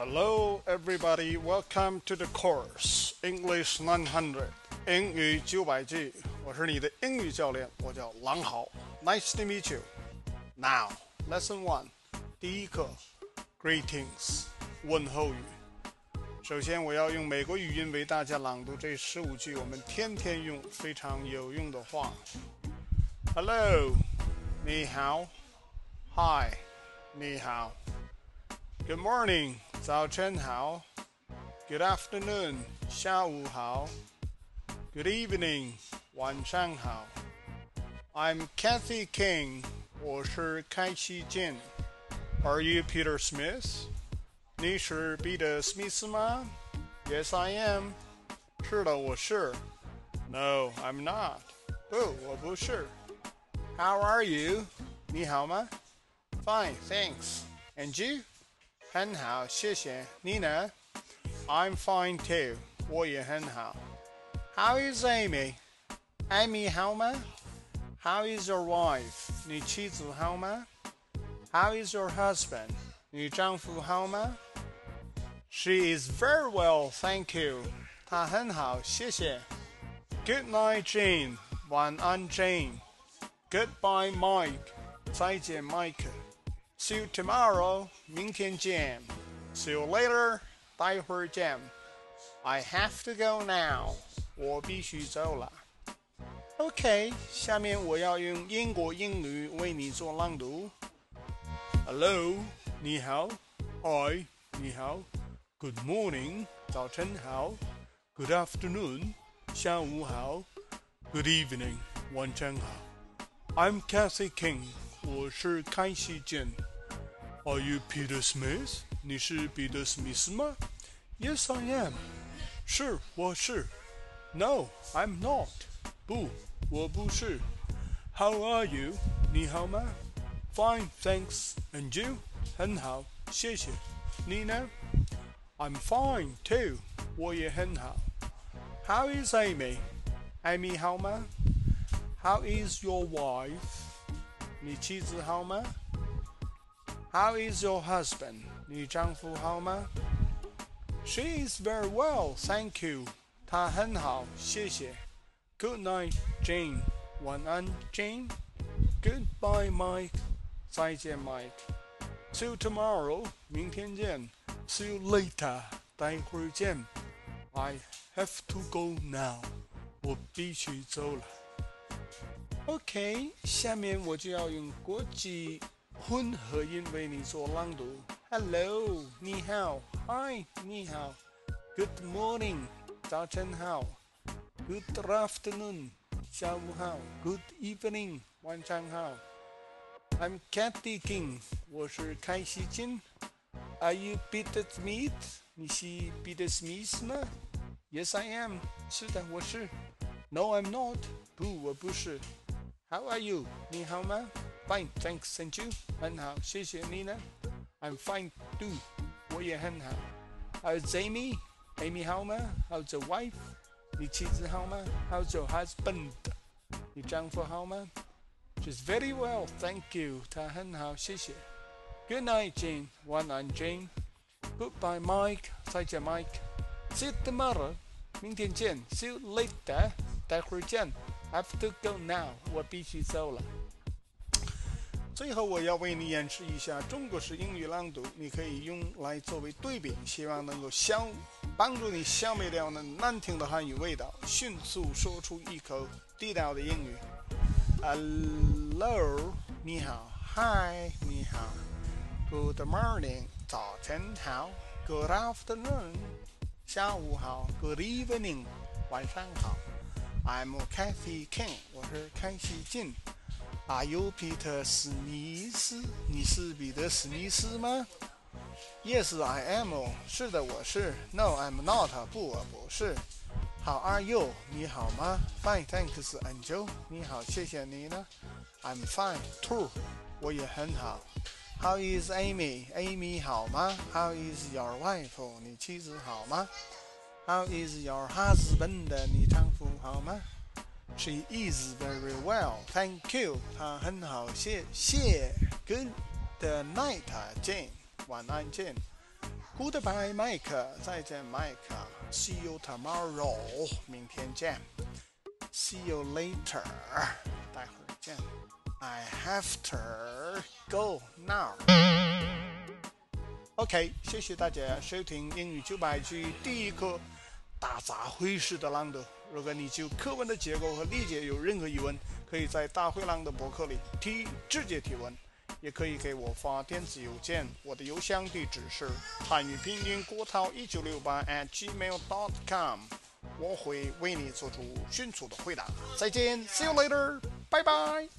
Hello, everybody. Welcome to the course English 900英语九百句。我是你的英语教练，我叫郎豪。Nice to meet you. Now, lesson one，第一课，greetings，问候语。首先，我要用美国语音为大家朗读这十五句我们天天用、非常有用的话。Hello，你好。Hi，你好。Good morning， 早晨好。Good afternoon，下午好。Good evening，晚上好。I'm Kathy King，我是开西健。Are you Peter Smith？你是彼得·史密斯吗？Yes, I am。是的，我是。No, I'm not。不，我不是。How are you？你好吗？Fine, thanks. And you？ 很好，谢谢。你呢？I'm fine too，我也很好。How is Amy？Amy 好吗？How is your wife？你妻子好吗？How is your husband？你丈夫好吗？She is very well, thank you。她很好，谢谢。Good night, Jane。晚安，Jane。Goodbye, Mike。再见，Mike。 See you tomorrow，明天见。See you later，待会儿见。I have to go now，我必须走了。OK，下面我要用英国英语为你做朗读。Hello，你好。Hi，你好。Good morning，早晨好。Good afternoon，下午好。Good evening，晚上好。I'm Kathy King，我是开西健。 Are you Peter Smith？你是彼得·史密斯吗？Yes, I am。是，我是。No, I'm not。不，我不是。How are you？你好吗？Fine, thanks. And you？很好，谢谢。你呢？I'm fine too。我也很好。How is Amy？Amy 好吗？How is your wife？你妻子好吗 ？how is your husband? 你丈夫好吗？She is very well, thank you. 她很好，谢谢。Good night, Jane. 晚安，Jane. Goodbye, Mike. 再见，Mike. See you tomorrow. 明天见。See you later. 待会儿见。I have to go now. 我必须走了。OK，下面我就要用国际。 混合音为你做朗读。Hello，你好。Hi，你好。Good morning，早晨好。Good afternoon，下午好。Good evening，晚上好。I'm Kathy King，我是凯西金。Are you Peter Smith？你是彼得·史密斯吗？Yes, I am。是的，我是。No, I'm not。不，我不是。 How are you？你好吗？Fine, thanks. And you? 很好，谢谢你呢。I'm fine too. 我也很好。How's Amy? Amy 好吗？How's your wife? 你妻子好吗？How's your husband? 你丈夫好吗？She's very well, thank you. 她很好，谢谢。Good night, Jane. 晚安，Jane. Goodbye, Mike. 再见，Mike. See you tomorrow. 明天见。See you later. 待会儿见。 Have to go now. 我必须走了。最后，我要为你演示一下中国式英语朗读，你可以用来作为对比，希望能够消帮助你消灭掉那难听的汉语味道，迅速说出一口地道的英语。Hello，你好，Hi，你好，Good morning，早晨好，Good afternoon，下午好，Good evening，晚上好。I'm Kathy King，我是开西金。Are you Peter 史密斯？你是彼得·史密斯吗？Yes, I am. 是的，我是。No, I'm not. 不，我不是。How are you？你好吗？Fine, thanks. And you？你好，谢谢你呢。I'm fine too. 我也很好。How is Amy？Amy 好吗？How is your wife？你妻子好吗 ？How is your husband？你丈夫好吗？She is very well, thank you. 她很好，谢谢。Good night, Jane. 晚安，Jane. Goodbye, Mike，再见，Mike。See you tomorrow，明天见。See you later，待会儿见。I have to go now。 OK，谢谢大家收听英语九百句第一课大杂烩式的朗读。如果你就课文的结构和理解有任何疑问，可以在大灰狼的博客里提直接提问，也可以给我发电子邮件。我的邮箱地址是汉语拼音郭涛一九六八 at gmail dot com，我会为你做出迅速的回答。再见，See you later，拜拜。